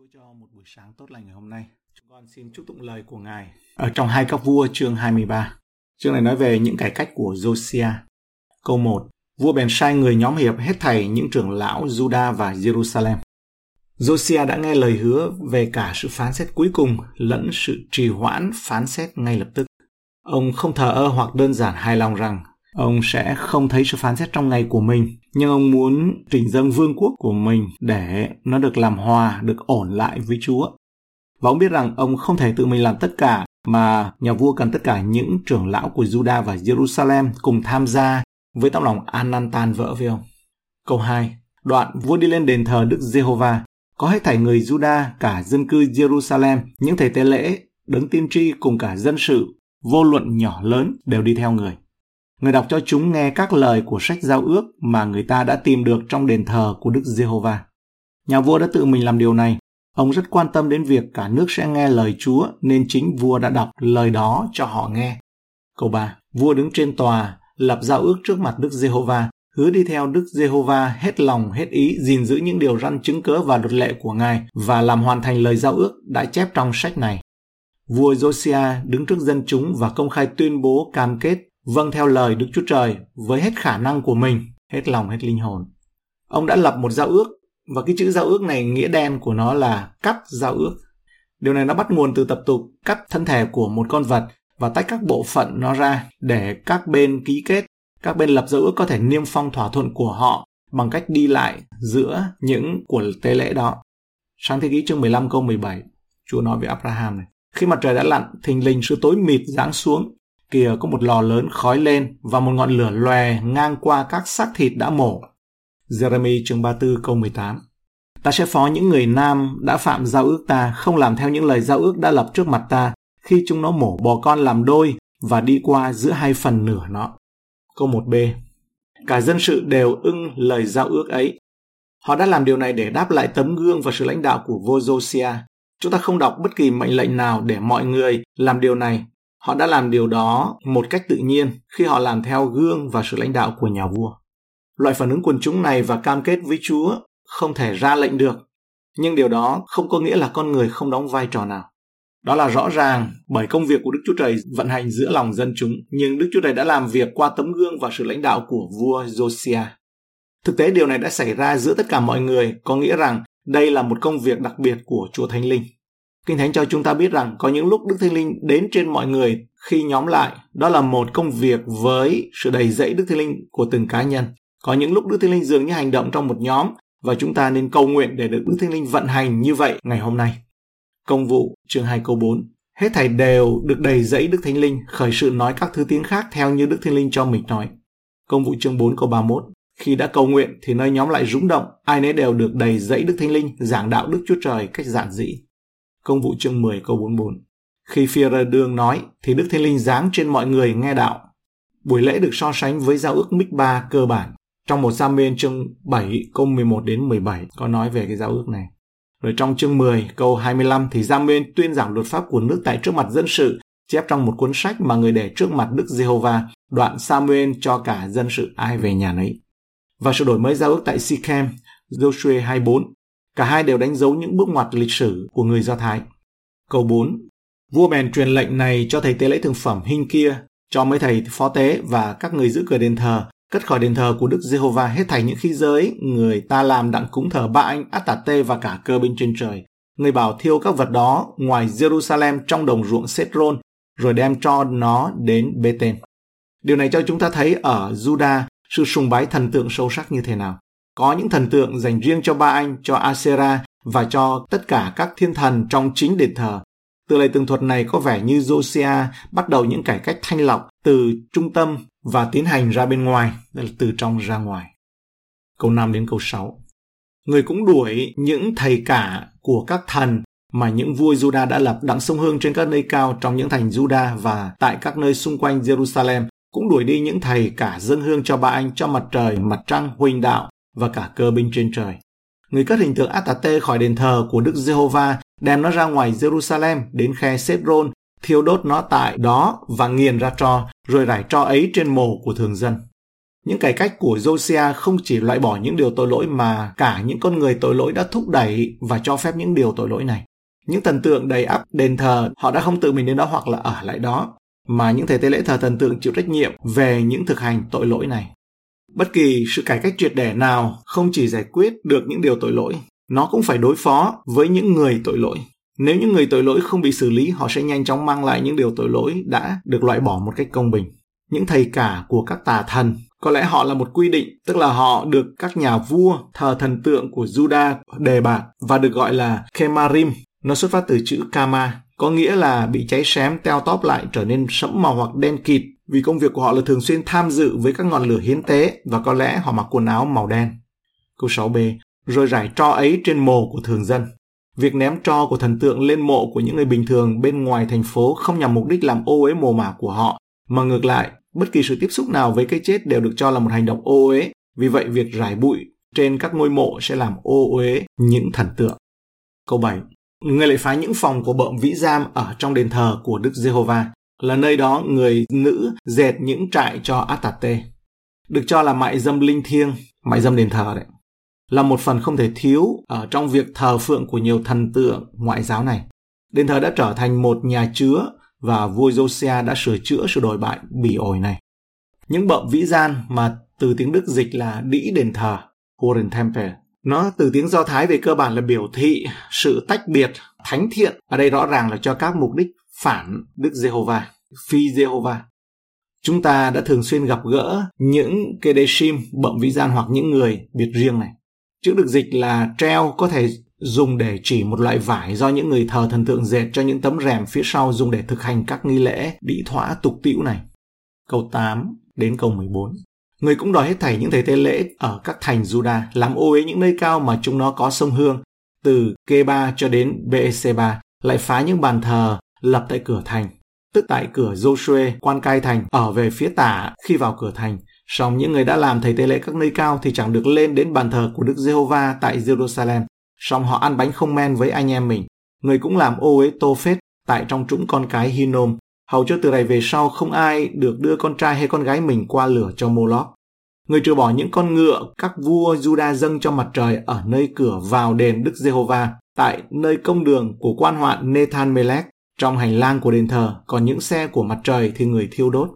Chúa cho một buổi sáng tốt lành ngày hôm nay. Chúng con xin chúc tụng lời của Ngài ở trong hai các vua chương 23. Chương này nói về những cải cách của Josiah. Câu 1. Vua bèn sai người nhóm hiệp hết thảy những trưởng lão Juda và Jerusalem. Josiah đã nghe lời hứa về cả sự phán xét cuối cùng lẫn sự trì hoãn phán xét ngay lập tức. Ông không thờ ơ hoặc đơn giản hài lòng rằng ông sẽ không thấy sự phán xét trong ngày của mình nhưng ông muốn trình dâng vương quốc của mình để nó được làm hòa được ổn lại với chúa và ông biết rằng ông không thể tự mình làm tất cả mà nhà vua cần tất cả những trưởng lão của Juda và Jerusalem cùng tham gia với tấm lòng an năn tan vỡ với ông. Câu 2. Đoạn vua đi lên đền thờ Đức Giê-hô-va, có hết thảy người Juda, cả dân cư Jerusalem, những thầy tế lễ, đấng tiên tri cùng cả dân sự, vô luận nhỏ lớn đều đi theo người. Người đọc cho chúng nghe các lời của sách giao ước mà người ta đã tìm được trong đền thờ của Đức Giê-hô-va. Nhà vua đã tự mình làm điều này. Ông rất quan tâm đến việc cả nước sẽ nghe lời Chúa nên chính vua đã đọc lời đó cho họ nghe. Câu 3. Vua đứng trên tòa, lập giao ước trước mặt Đức Giê-hô-va, hứa đi theo Đức Giê-hô-va hết lòng hết ý gìn giữ những điều răn chứng cớ và luật lệ của Ngài và làm hoàn thành lời giao ước đã chép trong sách này. Vua Josiah đứng trước dân chúng và công khai tuyên bố cam kết vâng theo lời Đức Chúa Trời với hết khả năng của mình, hết lòng hết linh hồn. Ông đã lập một giao ước và cái chữ giao ước này nghĩa đen của nó là cắt giao ước. Điều này nó bắt nguồn từ tập tục cắt thân thể của một con vật và tách các bộ phận nó ra để các bên ký kết. Các bên lập giao ước có thể niêm phong thỏa thuận của họ bằng cách đi lại giữa những của tế lễ đó. Sáng thế ký chương 15 câu 17, Chúa nói với Abraham này. Khi mặt trời đã lặn, thình lình sự tối mịt giáng xuống kìa, có một lò lớn khói lên và một ngọn lửa lòe ngang qua các xác thịt đã mổ. Jeremy chương 34 câu 18 Ta sẽ phó những người nam đã phạm giao ước ta không làm theo những lời giao ước đã lập trước mặt ta khi chúng nó mổ bò con làm đôi và đi qua giữa hai phần nửa nó. Câu 1b Cả dân sự đều ưng lời giao ước ấy. Họ đã làm điều này để đáp lại tấm gương và sự lãnh đạo của vua Josiah. Chúng ta không đọc bất kỳ mệnh lệnh nào để mọi người làm điều này Họ đã làm điều đó một cách tự nhiên khi họ làm theo gương và sự lãnh đạo của nhà vua. Loại phản ứng quần chúng này và cam kết với Chúa không thể ra lệnh được, nhưng điều đó không có nghĩa là con người không đóng vai trò nào. Đó là rõ ràng bởi công việc của Đức Chúa Trời vận hành giữa lòng dân chúng, nhưng Đức Chúa Trời đã làm việc qua tấm gương và sự lãnh đạo của vua Josiah. Thực tế điều này đã xảy ra giữa tất cả mọi người, có nghĩa rằng đây là một công việc đặc biệt của Chúa Thánh Linh. Kinh Thánh cho chúng ta biết rằng có những lúc Đức Thánh Linh đến trên mọi người khi nhóm lại. Đó là một công việc với sự đầy dẫy Đức Thánh Linh của từng cá nhân. Có những lúc Đức Thánh Linh dường như hành động trong một nhóm và chúng ta nên cầu nguyện để được Đức Thánh Linh vận hành như vậy ngày hôm nay. Công vụ chương 2 câu 4 Hết thảy đều được đầy dẫy Đức Thánh Linh, khởi sự nói các thứ tiếng khác theo như Đức Thánh Linh cho mình nói. Công vụ chương 4 câu 31 Khi đã cầu nguyện thì nơi nhóm lại rúng động, ai nấy đều được đầy dẫy Đức Thánh Linh, giảng đạo Đức Chúa Trời cách giản dị. Công vụ chương 10 câu 44. Khi phi đương nói thì Đức Thánh Linh giáng trên mọi người nghe đạo. Buổi lễ được so sánh với giao ước Mích Ba cơ bản. Trong một Samuel chương 7 câu 11 đến 17 có nói về cái giao ước này. Rồi trong chương 10 câu 25 thì Samuel tuyên giảng luật pháp của nước tại trước mặt dân sự chép trong một cuốn sách mà người để trước mặt Đức Giê-hô-va, đoạn Samuel cho cả dân sự ai về nhà nấy. Và sự đổi mới giao ước tại Sikhem, Joshua 24 Cả hai đều đánh dấu những bước ngoặt lịch sử của người Do Thái. Câu 4. Vua bèn truyền lệnh này cho thầy tế lễ thường phẩm hình kia, cho mấy thầy phó tế và các người giữ cửa đền thờ, cất khỏi đền thờ của Đức Giê-hô-va hết thảy những khí giới, người ta làm đặng cúng thờ ba anh Át-tà-tê và cả cơ bên trên trời. Người bảo thiêu các vật đó ngoài Jerusalem trong đồng ruộng Sethron, rồi đem cho nó đến Bê-tên. Điều này cho chúng ta thấy ở Juda sự sùng bái thần tượng sâu sắc như thế nào có những thần tượng dành riêng cho ba anh, cho Asera và cho tất cả các thiên thần trong chính đền thờ. Từ lời tường thuật này có vẻ như Josiah bắt đầu những cải cách thanh lọc từ trung tâm và tiến hành ra bên ngoài, tức là từ trong ra ngoài. Câu 5 đến câu 6. Người cũng đuổi những thầy cả của các thần mà những vua Juda đã lập đặng sông hương trên các nơi cao trong những thành Juda và tại các nơi xung quanh Jerusalem cũng đuổi đi những thầy cả dân hương cho ba anh cho mặt trời, mặt trăng, huỳnh đạo và cả cơ binh trên trời. Người cất hình tượng Atate khỏi đền thờ của Đức Giê-hô-va, đem nó ra ngoài Jerusalem đến khe Sethron, thiêu đốt nó tại đó và nghiền ra tro, rồi rải tro ấy trên mồ của thường dân. Những cải cách của Josiah không chỉ loại bỏ những điều tội lỗi mà cả những con người tội lỗi đã thúc đẩy và cho phép những điều tội lỗi này. Những thần tượng đầy ắp đền thờ, họ đã không tự mình đến đó hoặc là ở lại đó, mà những thầy tế lễ thờ thần tượng chịu trách nhiệm về những thực hành tội lỗi này. Bất kỳ sự cải cách triệt để nào không chỉ giải quyết được những điều tội lỗi, nó cũng phải đối phó với những người tội lỗi. Nếu những người tội lỗi không bị xử lý, họ sẽ nhanh chóng mang lại những điều tội lỗi đã được loại bỏ một cách công bình. Những thầy cả của các tà thần, có lẽ họ là một quy định, tức là họ được các nhà vua thờ thần tượng của Juda đề bạt và được gọi là Kemarim. Nó xuất phát từ chữ Kama, có nghĩa là bị cháy xém teo tóp lại trở nên sẫm màu hoặc đen kịt vì công việc của họ là thường xuyên tham dự với các ngọn lửa hiến tế và có lẽ họ mặc quần áo màu đen. Câu 6b Rồi rải tro ấy trên mồ của thường dân. Việc ném tro của thần tượng lên mộ của những người bình thường bên ngoài thành phố không nhằm mục đích làm ô uế mồ mả của họ, mà ngược lại, bất kỳ sự tiếp xúc nào với cái chết đều được cho là một hành động ô uế. Vì vậy, việc rải bụi trên các ngôi mộ sẽ làm ô uế những thần tượng. Câu 7. Người lại phá những phòng của bợm vĩ giam ở trong đền thờ của Đức Giê-hô-va, là nơi đó người nữ dệt những trại cho Atate. Được cho là mại dâm linh thiêng, mại dâm đền thờ đấy là một phần không thể thiếu ở trong việc thờ phượng của nhiều thần tượng ngoại giáo này. Đền thờ đã trở thành một nhà chứa và vua Josiah đã sửa chữa sự đổi bại bỉ ổi này. Những bậm vĩ gian mà từ tiếng Đức dịch là đĩ đền thờ, Horen Temple, nó từ tiếng Do Thái về cơ bản là biểu thị sự tách biệt, thánh thiện. Ở đây rõ ràng là cho các mục đích phản Đức Giê-hô-va, phi Giê-hô-va. Chúng ta đã thường xuyên gặp gỡ những Kedeshim, bậm vĩ gian hoặc những người biệt riêng này. Chữ được dịch là treo có thể dùng để chỉ một loại vải do những người thờ thần tượng dệt cho những tấm rèm phía sau dùng để thực hành các nghi lễ đĩ thỏa tục tiễu này. Câu 8 đến câu 14. Người cũng đòi hết thảy những thầy tế lễ ở các thành Juda làm ô uế những nơi cao mà chúng nó có sông Hương, từ Keba cho đến Beeseba, lại phá những bàn thờ lập tại cửa thành, tức tại cửa Joshua, quan cai thành, ở về phía tả khi vào cửa thành, Song những người đã làm thầy tế lễ các nơi cao thì chẳng được lên đến bàn thờ của Đức Giê-hô-va tại Jerusalem. Song họ ăn bánh không men với anh em mình. Người cũng làm ô uế tô phết tại trong trũng con cái Hinom. Hầu cho từ này về sau không ai được đưa con trai hay con gái mình qua lửa cho Moloch. Người trừ bỏ những con ngựa các vua Juda dâng cho mặt trời ở nơi cửa vào đền Đức Giê-hô-va tại nơi công đường của quan hoạn Nathan Melech trong hành lang của đền thờ còn những xe của mặt trời thì người thiêu đốt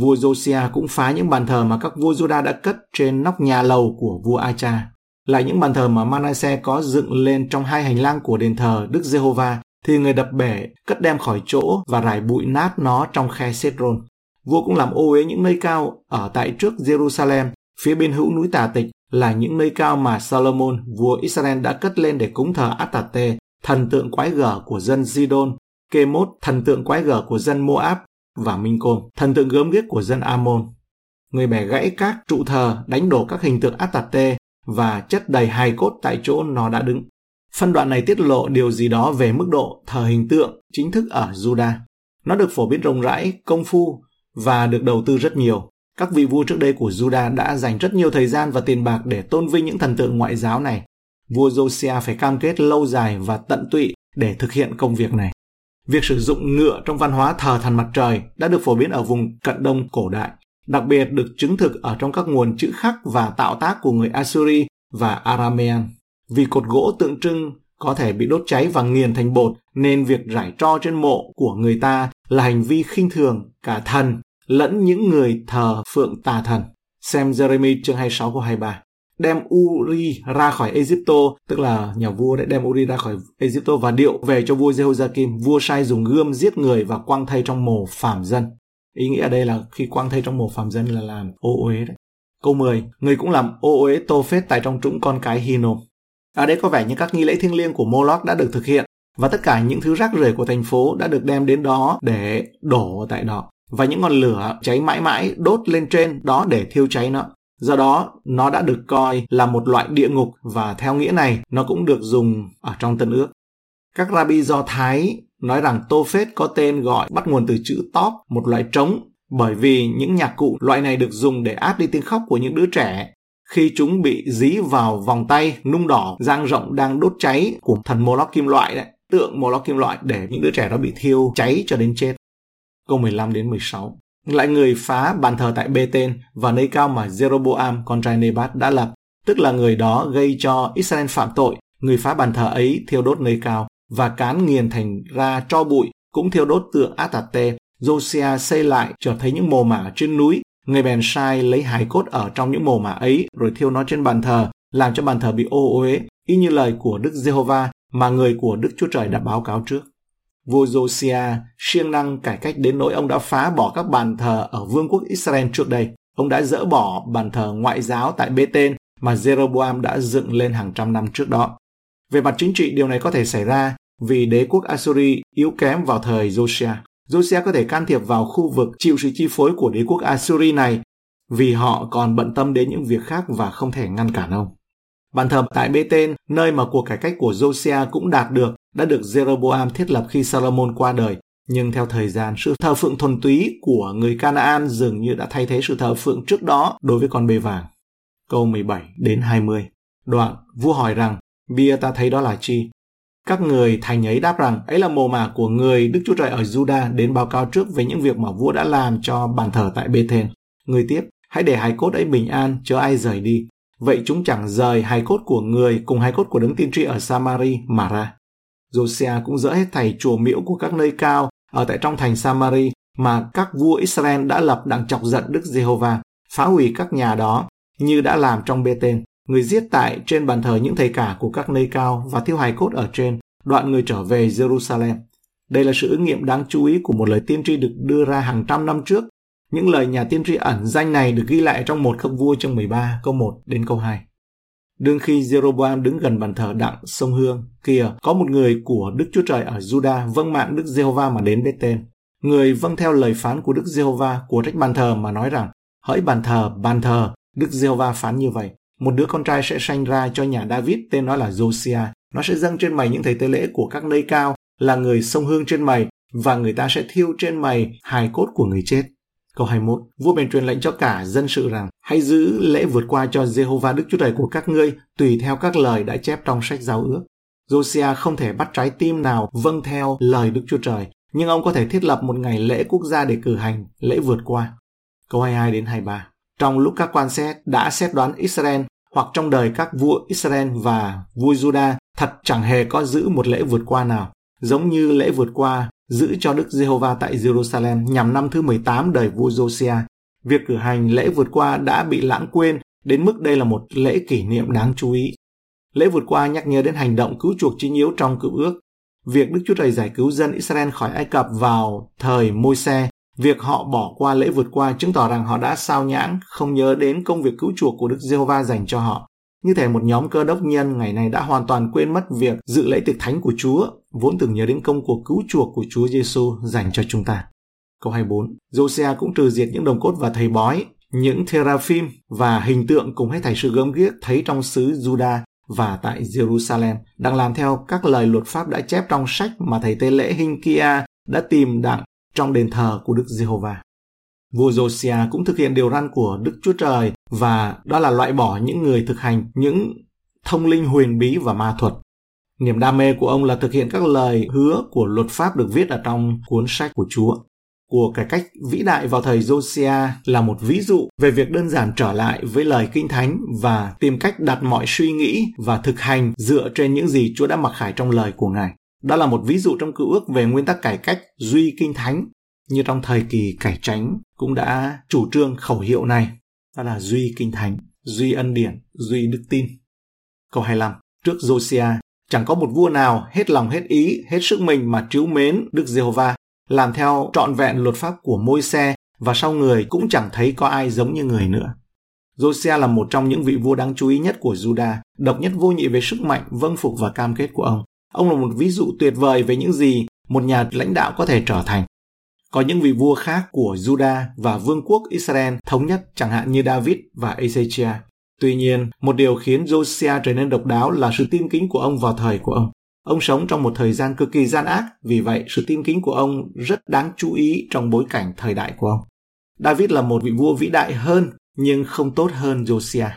Vua Josia cũng phá những bàn thờ mà các vua Juda đã cất trên nóc nhà lầu của vua Acha. Lại những bàn thờ mà Manasseh có dựng lên trong hai hành lang của đền thờ Đức Giê-hô-va thì người đập bể, cất đem khỏi chỗ và rải bụi nát nó trong khe Sethron. Vua cũng làm ô uế những nơi cao ở tại trước Jerusalem, phía bên hữu núi Tà Tịch là những nơi cao mà Solomon, vua Israel đã cất lên để cúng thờ Atate, thần tượng quái gở của dân Zidon, Kemot, thần tượng quái gở của dân Moab và Minh Côn, thần tượng gớm ghiếc của dân Amon. Người bẻ gãy các trụ thờ, đánh đổ các hình tượng Atate và chất đầy hài cốt tại chỗ nó đã đứng. Phân đoạn này tiết lộ điều gì đó về mức độ thờ hình tượng chính thức ở Juda. Nó được phổ biến rộng rãi, công phu và được đầu tư rất nhiều. Các vị vua trước đây của Juda đã dành rất nhiều thời gian và tiền bạc để tôn vinh những thần tượng ngoại giáo này. Vua Josiah phải cam kết lâu dài và tận tụy để thực hiện công việc này. Việc sử dụng ngựa trong văn hóa thờ thần mặt trời đã được phổ biến ở vùng cận đông cổ đại, đặc biệt được chứng thực ở trong các nguồn chữ khắc và tạo tác của người Assyri và Aramean. Vì cột gỗ tượng trưng có thể bị đốt cháy và nghiền thành bột nên việc rải tro trên mộ của người ta là hành vi khinh thường cả thần lẫn những người thờ phượng tà thần. Xem Jeremy chương 26 câu 23 đem Uri ra khỏi Egypto, tức là nhà vua đã đem Uri ra khỏi Egypto và điệu về cho vua Jehoiakim. Vua sai dùng gươm giết người và quăng thay trong mồ phạm dân. Ý nghĩa ở đây là khi quăng thay trong mồ phạm dân là làm ô uế đấy. Câu 10. Người cũng làm ô uế tô phết tại trong trũng con cái Hinnom. Ở đây có vẻ như các nghi lễ thiêng liêng của Moloch đã được thực hiện và tất cả những thứ rác rưởi của thành phố đã được đem đến đó để đổ tại đó và những ngọn lửa cháy mãi mãi đốt lên trên đó để thiêu cháy nó. Do đó, nó đã được coi là một loại địa ngục và theo nghĩa này, nó cũng được dùng ở trong Tân ước. Các rabbi Do Thái nói rằng tô phết có tên gọi bắt nguồn từ chữ top, một loại trống, bởi vì những nhạc cụ loại này được dùng để áp đi tiếng khóc của những đứa trẻ khi chúng bị dí vào vòng tay nung đỏ giang rộng đang đốt cháy của thần Moloch kim loại đấy, tượng Moloch kim loại để những đứa trẻ đó bị thiêu cháy cho đến chết. Câu 15 đến 16 lại người phá bàn thờ tại Bethel và nơi cao mà Jeroboam con trai Nebat đã lập, tức là người đó gây cho Israel phạm tội, người phá bàn thờ ấy thiêu đốt nơi cao và cán nghiền thành ra cho bụi, cũng thiêu đốt tượng Atate. Josiah xây lại trở thấy những mồ mả trên núi, người bèn sai lấy hài cốt ở trong những mồ mả ấy rồi thiêu nó trên bàn thờ, làm cho bàn thờ bị ô uế, y như lời của Đức Giê-hô-va mà người của Đức Chúa Trời đã báo cáo trước. Vua Josiah siêng năng cải cách đến nỗi ông đã phá bỏ các bàn thờ ở vương quốc Israel trước đây. Ông đã dỡ bỏ bàn thờ ngoại giáo tại Bê-tên mà Jeroboam đã dựng lên hàng trăm năm trước đó. Về mặt chính trị, điều này có thể xảy ra vì đế quốc Assyri yếu kém vào thời Josiah. Josiah có thể can thiệp vào khu vực chịu sự chi phối của đế quốc Assyri này vì họ còn bận tâm đến những việc khác và không thể ngăn cản ông. Bàn thờ tại Bê-tên, nơi mà cuộc cải cách của Josiah cũng đạt được, đã được Jeroboam thiết lập khi Salomon qua đời. Nhưng theo thời gian, sự thờ phượng thuần túy của người Canaan dường như đã thay thế sự thờ phượng trước đó đối với con bê vàng. Câu 17 đến 20 Đoạn, vua hỏi rằng, bia ta thấy đó là chi? Các người thành ấy đáp rằng, ấy là mồ mả của người Đức Chúa Trời ở Juda đến báo cáo trước về những việc mà vua đã làm cho bàn thờ tại Bethel. Người tiếp, hãy để hài cốt ấy bình an, chớ ai rời đi. Vậy chúng chẳng rời hài cốt của người cùng hài cốt của đấng tiên tri ở Samari mà ra. Josiah cũng dỡ hết thầy chùa miễu của các nơi cao ở tại trong thành Samari mà các vua Israel đã lập đặng chọc giận Đức Giê-hô-va, phá hủy các nhà đó như đã làm trong Bê-tên. Người giết tại trên bàn thờ những thầy cả của các nơi cao và thiêu hài cốt ở trên, đoạn người trở về Jerusalem. Đây là sự ứng nghiệm đáng chú ý của một lời tiên tri được đưa ra hàng trăm năm trước. Những lời nhà tiên tri ẩn danh này được ghi lại trong một khâm vua chương 13 câu 1 đến câu 2. Đương khi Jeroboam đứng gần bàn thờ đặng sông Hương, kia, có một người của Đức Chúa Trời ở Juda vâng mạng Đức Giê-hô-va mà đến Bethel. Người vâng theo lời phán của Đức Giê-hô-va của trách bàn thờ mà nói rằng, hỡi bàn thờ, bàn thờ, Đức Giê-hô-va phán như vậy. Một đứa con trai sẽ sanh ra cho nhà David tên nó là Josiah. Nó sẽ dâng trên mày những thầy tế lễ của các nơi cao, là người sông hương trên mày, và người ta sẽ thiêu trên mày hài cốt của người chết. Câu 21, vua bèn truyền lệnh cho cả dân sự rằng hãy giữ lễ vượt qua cho Jehovah Đức Chúa Trời của các ngươi tùy theo các lời đã chép trong sách giáo ước. Josiah không thể bắt trái tim nào vâng theo lời Đức Chúa Trời, nhưng ông có thể thiết lập một ngày lễ quốc gia để cử hành lễ vượt qua. Câu 22 đến 23. Trong lúc các quan xét đã xét đoán Israel hoặc trong đời các vua Israel và vua Judah thật chẳng hề có giữ một lễ vượt qua nào, giống như lễ vượt qua giữ cho Đức Giê-hô-va tại Jerusalem nhằm năm thứ 18 đời vua Josiah. Việc cử hành lễ vượt qua đã bị lãng quên đến mức đây là một lễ kỷ niệm đáng chú ý. Lễ vượt qua nhắc nhớ đến hành động cứu chuộc chính yếu trong cựu ước. Việc Đức Chúa Trời giải cứu dân Israel khỏi Ai Cập vào thời Môi-se, việc họ bỏ qua lễ vượt qua chứng tỏ rằng họ đã sao nhãng, không nhớ đến công việc cứu chuộc của Đức Giê-hô-va dành cho họ. Như thể một nhóm cơ đốc nhân ngày nay đã hoàn toàn quên mất việc dự lễ tiệc thánh của Chúa, vốn từng nhớ đến công cuộc cứu chuộc của Chúa Giêsu dành cho chúng ta. Câu 24. Josiah cũng trừ diệt những đồng cốt và thầy bói, những theraphim và hình tượng cùng hết thảy sự gớm ghiếc thấy trong xứ Juda và tại Jerusalem đang làm theo các lời luật pháp đã chép trong sách mà thầy tế lễ Hinkia đã tìm đặng trong đền thờ của Đức Giê-hô-va. Vua Josiah cũng thực hiện điều răn của Đức Chúa Trời và đó là loại bỏ những người thực hành những thông linh huyền bí và ma thuật. Niềm đam mê của ông là thực hiện các lời hứa của luật pháp được viết ở trong cuốn sách của Chúa. Của cải cách vĩ đại vào thời Josiah là một ví dụ về việc đơn giản trở lại với lời kinh thánh và tìm cách đặt mọi suy nghĩ và thực hành dựa trên những gì Chúa đã mặc khải trong lời của Ngài. Đó là một ví dụ trong cựu ước về nguyên tắc cải cách duy kinh thánh như trong thời kỳ cải tránh cũng đã chủ trương khẩu hiệu này đó là duy kinh thánh, duy ân điển, duy đức tin. Câu 25. Trước Josiah, chẳng có một vua nào hết lòng hết ý, hết sức mình mà tríu mến Đức Giê-hô-va, làm theo trọn vẹn luật pháp của Môi-se và sau người cũng chẳng thấy có ai giống như người nữa. Josiah là một trong những vị vua đáng chú ý nhất của Juda, độc nhất vô nhị về sức mạnh, vâng phục và cam kết của ông. Ông là một ví dụ tuyệt vời về những gì một nhà lãnh đạo có thể trở thành. Có những vị vua khác của Juda và vương quốc Israel thống nhất chẳng hạn như David và Ezechia. Tuy nhiên, một điều khiến Josiah trở nên độc đáo là sự tin kính của ông vào thời của ông. Ông sống trong một thời gian cực kỳ gian ác, vì vậy sự tin kính của ông rất đáng chú ý trong bối cảnh thời đại của ông. David là một vị vua vĩ đại hơn, nhưng không tốt hơn Josiah.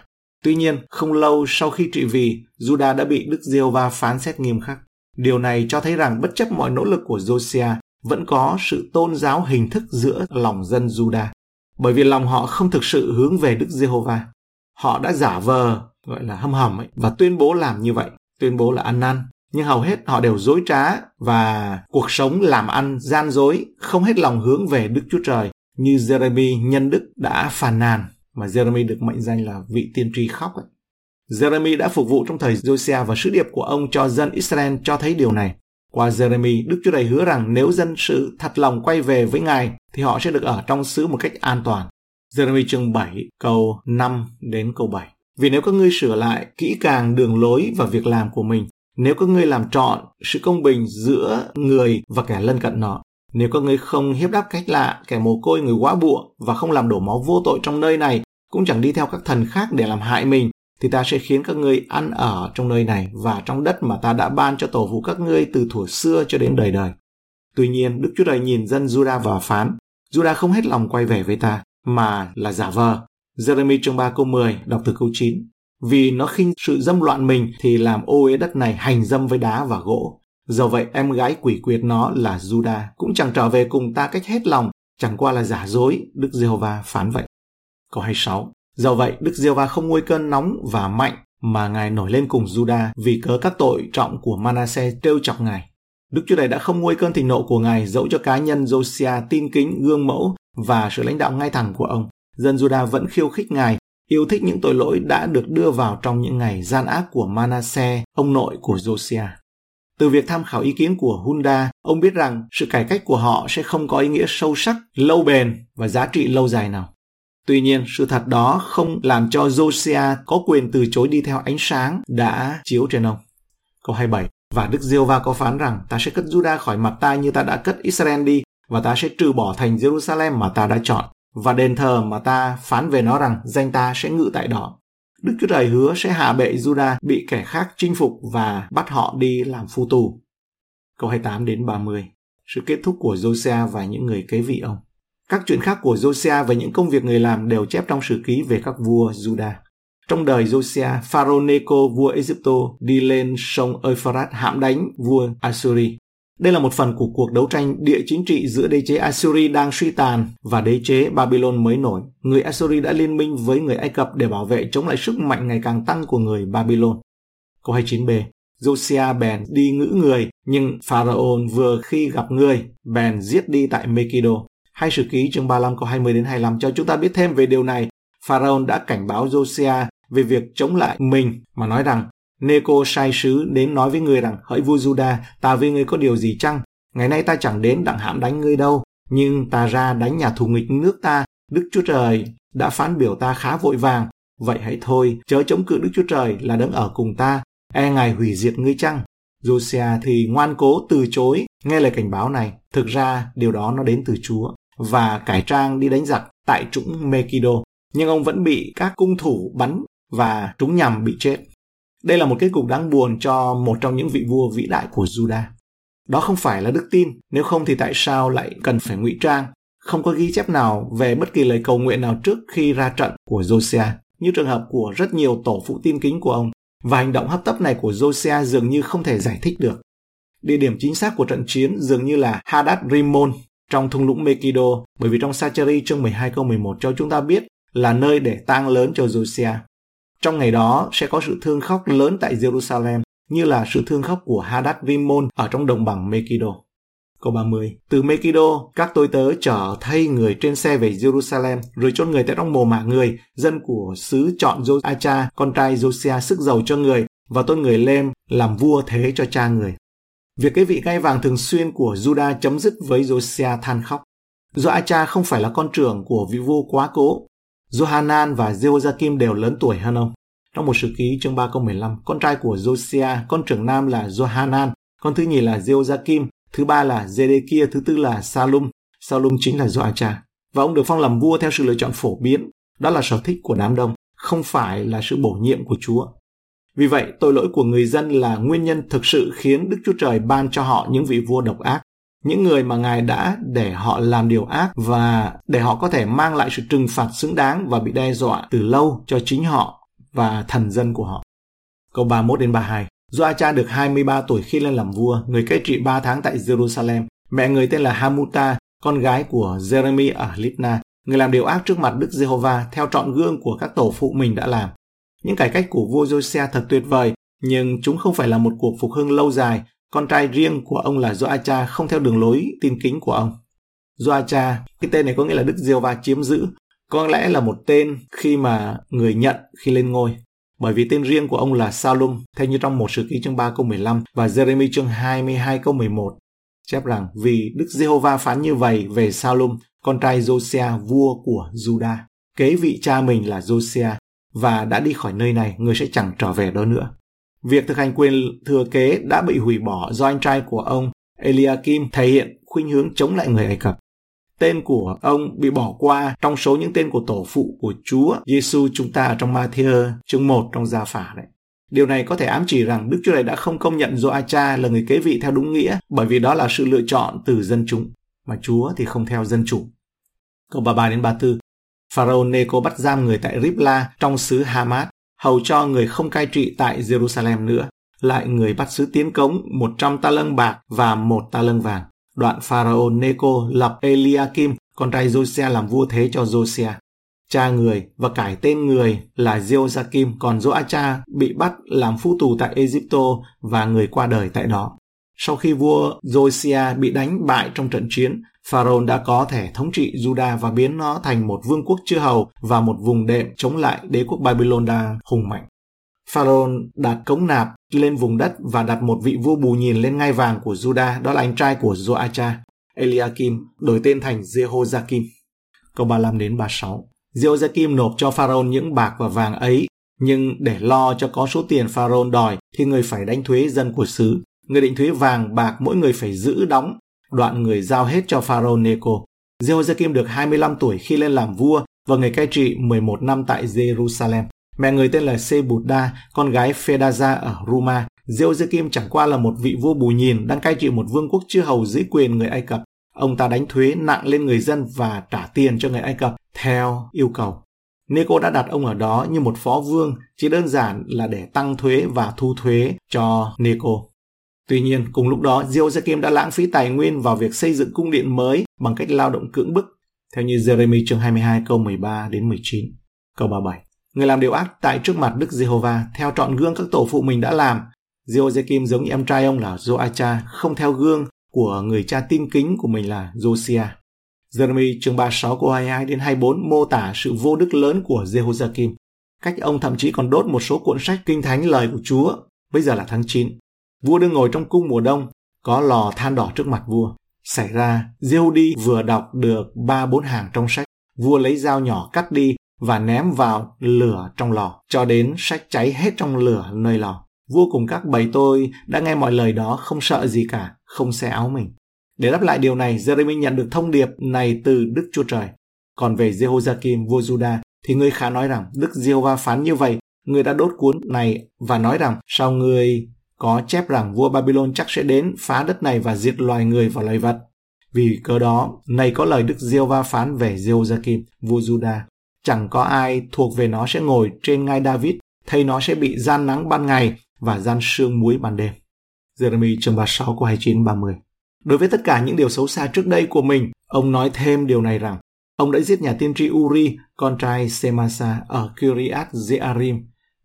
Tuy nhiên, không lâu sau khi trị vì, Judah đã bị Đức giê va phán xét nghiêm khắc. Điều này cho thấy rằng bất chấp mọi nỗ lực của Josiah, vẫn có sự tôn giáo hình thức giữa lòng dân Juda, bởi vì lòng họ không thực sự hướng về Đức Giê-hô-va. Họ đã giả vờ, gọi là hâm hầm ấy, và tuyên bố làm như vậy, tuyên bố là ăn năn. Nhưng hầu hết họ đều dối trá và cuộc sống làm ăn gian dối, không hết lòng hướng về Đức Chúa Trời như Jeremy nhân đức đã phàn nàn mà Jeremy được mệnh danh là vị tiên tri khóc ấy. Jeremy đã phục vụ trong thời Josiah và sứ điệp của ông cho dân Israel cho thấy điều này. Qua Jeremy, Đức Chúa Trời hứa rằng nếu dân sự thật lòng quay về với Ngài thì họ sẽ được ở trong xứ một cách an toàn. Jeremy chương 7 câu 5 đến câu 7. Vì nếu các ngươi sửa lại kỹ càng đường lối và việc làm của mình, nếu các ngươi làm trọn sự công bình giữa người và kẻ lân cận nó, nếu các ngươi không hiếp đáp cách lạ, kẻ mồ côi người quá bụa và không làm đổ máu vô tội trong nơi này, cũng chẳng đi theo các thần khác để làm hại mình, thì ta sẽ khiến các ngươi ăn ở trong nơi này và trong đất mà ta đã ban cho tổ phụ các ngươi từ thuở xưa cho đến đời đời. Tuy nhiên, Đức Chúa Trời nhìn dân Judah và phán, Judah không hết lòng quay về với ta, mà là giả vờ. Jeremy chương 3 câu 10 đọc từ câu 9. Vì nó khinh sự dâm loạn mình thì làm ô uế đất này hành dâm với đá và gỗ. Do vậy em gái quỷ quyệt nó là Judah cũng chẳng trở về cùng ta cách hết lòng, chẳng qua là giả dối, Đức Giê-hô-va phán vậy. Câu 26. Do vậy, Đức Diêu va không nguôi cơn nóng và mạnh mà Ngài nổi lên cùng Juda vì cớ các tội trọng của Manasseh trêu chọc Ngài. Đức Chúa Trời đã không nguôi cơn thịnh nộ của Ngài dẫu cho cá nhân Josiah tin kính, gương mẫu và sự lãnh đạo ngay thẳng của ông. Dân Juda vẫn khiêu khích Ngài, yêu thích những tội lỗi đã được đưa vào trong những ngày gian ác của Manasseh, ông nội của Josiah. Từ việc tham khảo ý kiến của Hunda, ông biết rằng sự cải cách của họ sẽ không có ý nghĩa sâu sắc, lâu bền và giá trị lâu dài nào. Tuy nhiên, sự thật đó không làm cho Josiah có quyền từ chối đi theo ánh sáng đã chiếu trên ông. Câu 27 Và Đức Diêu Va có phán rằng ta sẽ cất Judah khỏi mặt ta như ta đã cất Israel đi và ta sẽ trừ bỏ thành Jerusalem mà ta đã chọn và đền thờ mà ta phán về nó rằng danh ta sẽ ngự tại đó. Đức Chúa Trời hứa sẽ hạ bệ Judah bị kẻ khác chinh phục và bắt họ đi làm phu tù. Câu 28 đến 30 Sự kết thúc của Josiah và những người kế vị ông. Các chuyện khác của Josiah và những công việc người làm đều chép trong sử ký về các vua Judah. Trong đời Josiah, Pharaoh Neco, vua Egypto, đi lên sông Euphrates hãm đánh vua Assyri. Đây là một phần của cuộc đấu tranh địa chính trị giữa đế chế Assyri đang suy tàn và đế chế Babylon mới nổi. Người Assyri đã liên minh với người Ai Cập để bảo vệ chống lại sức mạnh ngày càng tăng của người Babylon. Câu 29b Josiah bèn đi ngữ người, nhưng Pharaoh vừa khi gặp người, bèn giết đi tại Megiddo. Hai sử ký chương 35 câu 20 đến 25 cho chúng ta biết thêm về điều này. Pharaoh đã cảnh báo Josiah về việc chống lại mình mà nói rằng Neco sai sứ đến nói với người rằng hỡi vua Juda, ta với ngươi có điều gì chăng? Ngày nay ta chẳng đến đặng hãm đánh ngươi đâu, nhưng ta ra đánh nhà thù nghịch nước ta. Đức Chúa Trời đã phán biểu ta khá vội vàng. Vậy hãy thôi, chớ chống cự Đức Chúa Trời là đấng ở cùng ta. E ngài hủy diệt ngươi chăng? Josiah thì ngoan cố từ chối nghe lời cảnh báo này. Thực ra điều đó nó đến từ Chúa và cải trang đi đánh giặc tại trũng Mekido, nhưng ông vẫn bị các cung thủ bắn và trúng nhầm bị chết. Đây là một kết cục đáng buồn cho một trong những vị vua vĩ đại của Juda. Đó không phải là đức tin, nếu không thì tại sao lại cần phải ngụy trang? Không có ghi chép nào về bất kỳ lời cầu nguyện nào trước khi ra trận của Josiah, như trường hợp của rất nhiều tổ phụ tin kính của ông. Và hành động hấp tấp này của Josiah dường như không thể giải thích được. Địa điểm chính xác của trận chiến dường như là Hadad Rimon trong thung lũng Mekido bởi vì trong Sacheri chương 12 câu 11 cho chúng ta biết là nơi để tang lớn cho Josiah. Trong ngày đó sẽ có sự thương khóc lớn tại Jerusalem, như là sự thương khóc của Hadad Vimon ở trong đồng bằng Mekido. Câu 30. Từ Mekido, các tôi tớ chở thay người trên xe về Jerusalem, rồi chôn người tại trong mồ mả người. Dân của xứ chọn Joacha, con trai Josiah sức giàu cho người, và tôn người Lem làm vua thế cho cha người. Việc cái vị gai vàng thường xuyên của Judah chấm dứt với Josiah than khóc. Joacha không phải là con trưởng của vị vua quá cố. Johanan và Jehoiakim đều lớn tuổi hơn ông. Trong một sử ký chương 3 câu 15, con trai của Josiah, con trưởng nam là Johanan, con thứ nhì là Jehoiakim, thứ ba là Zedekia, thứ tư là Salum. Salum chính là Joacha. Và ông được phong làm vua theo sự lựa chọn phổ biến. Đó là sở thích của đám đông, không phải là sự bổ nhiệm của Chúa. Vì vậy, tội lỗi của người dân là nguyên nhân thực sự khiến Đức Chúa Trời ban cho họ những vị vua độc ác. Những người mà Ngài đã để họ làm điều ác và để họ có thể mang lại sự trừng phạt xứng đáng và bị đe dọa từ lâu cho chính họ và thần dân của họ. Câu 31 đến 32 Joacha được 23 tuổi khi lên làm vua, người cai trị 3 tháng tại Jerusalem. Mẹ người tên là Hamuta, con gái của Jeremy ở Libna, người làm điều ác trước mặt Đức Giê-hô-va theo trọn gương của các tổ phụ mình đã làm. Những cải cách của vua Jose thật tuyệt vời, nhưng chúng không phải là một cuộc phục hưng lâu dài. Con trai riêng của ông là Joacha không theo đường lối tin kính của ông. Joacha, cái tên này có nghĩa là Đức Giê-hô-va chiếm giữ. Có lẽ là một tên khi mà người nhận khi lên ngôi. Bởi vì tên riêng của ông là Salum, theo như trong một sử ký chương 3 câu 15 và Jeremy chương 22 câu 11 chép rằng vì Đức Giê-hô-va phán như vậy về Salum, con trai Josiah vua của Juda. Kế vị cha mình là Josiah và đã đi khỏi nơi này, người sẽ chẳng trở về đó nữa. Việc thực hành quyền thừa kế đã bị hủy bỏ do anh trai của ông Eliakim thể hiện khuynh hướng chống lại người Ai Cập. Tên của ông bị bỏ qua trong số những tên của tổ phụ của Chúa Giêsu chúng ta ở trong Matthew chương 1 trong gia phả đấy. Điều này có thể ám chỉ rằng Đức Chúa này đã không công nhận Joacha là người kế vị theo đúng nghĩa bởi vì đó là sự lựa chọn từ dân chúng, mà Chúa thì không theo dân chủ. Câu 33 đến 34 Pharaoh Neco bắt giam người tại Ribla trong xứ Hamad, hầu cho người không cai trị tại Jerusalem nữa. Lại người bắt sứ tiến cống 100 ta lân bạc và một ta lân vàng. Đoạn Pharaoh Neco lập Eliakim, con trai Josiah làm vua thế cho Josiah cha người và cải tên người là Jehoiakim, còn Joacha bị bắt làm phu tù tại Egypto và người qua đời tại đó. Sau khi vua Josiah bị đánh bại trong trận chiến, Pharaoh đã có thể thống trị Juda và biến nó thành một vương quốc chư hầu và một vùng đệm chống lại đế quốc Babylon đa hùng mạnh. Pharaoh đặt cống nạp lên vùng đất và đặt một vị vua bù nhìn lên ngai vàng của Juda, đó là anh trai của Joacha, Eliakim, đổi tên thành Jehoiakim. Câu 35 đến 36. Jehoiakim nộp cho Pharaoh những bạc và vàng ấy, nhưng để lo cho có số tiền Pharaoh đòi thì người phải đánh thuế dân của xứ. Người định thuế vàng bạc mỗi người phải giữ đóng, đoạn người giao hết cho Pharaoh Neco. Jehoiakim được 25 tuổi khi lên làm vua và người cai trị 11 năm tại Jerusalem. Mẹ người tên là Sebudda, con gái Phedaza ở Ruma. Jehoiakim chẳng qua là một vị vua bù nhìn đang cai trị một vương quốc chư hầu dưới quyền người Ai Cập. Ông ta đánh thuế nặng lên người dân và trả tiền cho người Ai Cập theo yêu cầu. Neco đã đặt ông ở đó như một phó vương, chỉ đơn giản là để tăng thuế và thu thuế cho Neco. Tuy nhiên, cùng lúc đó, Jehoiakim đã lãng phí tài nguyên vào việc xây dựng cung điện mới bằng cách lao động cưỡng bức, theo như Jeremy chương 22 câu 13 đến 19. Câu 37. Người làm điều ác tại trước mặt Đức Giê-hô-va, theo trọn gương các tổ phụ mình đã làm. Jehoiakim giống như em trai ông là Joacha, không theo gương của người cha tin kính của mình là Josiah. Jeremy chương 36 câu 22 đến 24 mô tả sự vô đức lớn của Jehoiakim. Cách ông thậm chí còn đốt một số cuộn sách kinh thánh lời của Chúa. Bây giờ là tháng 9. Vua đang ngồi trong cung mùa đông, có lò than đỏ trước mặt vua. Xảy ra, Jehudi vừa đọc được ba bốn hàng trong sách. Vua lấy dao nhỏ cắt đi và ném vào lửa trong lò, cho đến sách cháy hết trong lửa nơi lò. Vua cùng các bầy tôi đã nghe mọi lời đó không sợ gì cả, không xé áo mình. Để đáp lại điều này, Jeremy nhận được thông điệp này từ Đức Chúa Trời. Còn về Jehoiakim, vua Juda, thì người khá nói rằng Đức Giê-hô-va phán như vậy, người đã đốt cuốn này và nói rằng sao người có chép rằng vua Babylon chắc sẽ đến phá đất này và diệt loài người và loài vật. Vì cớ đó, này có lời Đức Giê-hô-va phán về Jehoiakim, vua Juda. Chẳng có ai thuộc về nó sẽ ngồi trên ngai David, thay nó sẽ bị gian nắng ban ngày và gian sương muối ban đêm. Jeremy chương 36 câu 29 30 Đối với tất cả những điều xấu xa trước đây của mình, ông nói thêm điều này rằng ông đã giết nhà tiên tri Uri, con trai Semasa ở Kiriath Jearim.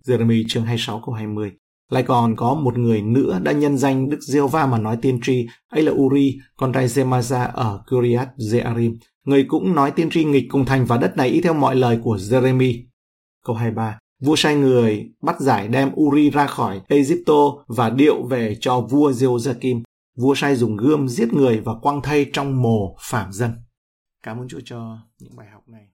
Jeremy chương 26 câu 20. Lại còn có một người nữa đã nhân danh Đức giê va mà nói tiên tri, ấy là Uri, con trai Zemaza ở Kiriat Jearim. Người cũng nói tiên tri nghịch cùng thành và đất này y theo mọi lời của Jeremy. Câu 23. Vua sai người bắt giải đem Uri ra khỏi Egypto và điệu về cho vua Jehoiakim vua sai dùng gươm giết người và quăng thây trong mồ phạm dân. Cảm ơn Chúa cho những bài học này.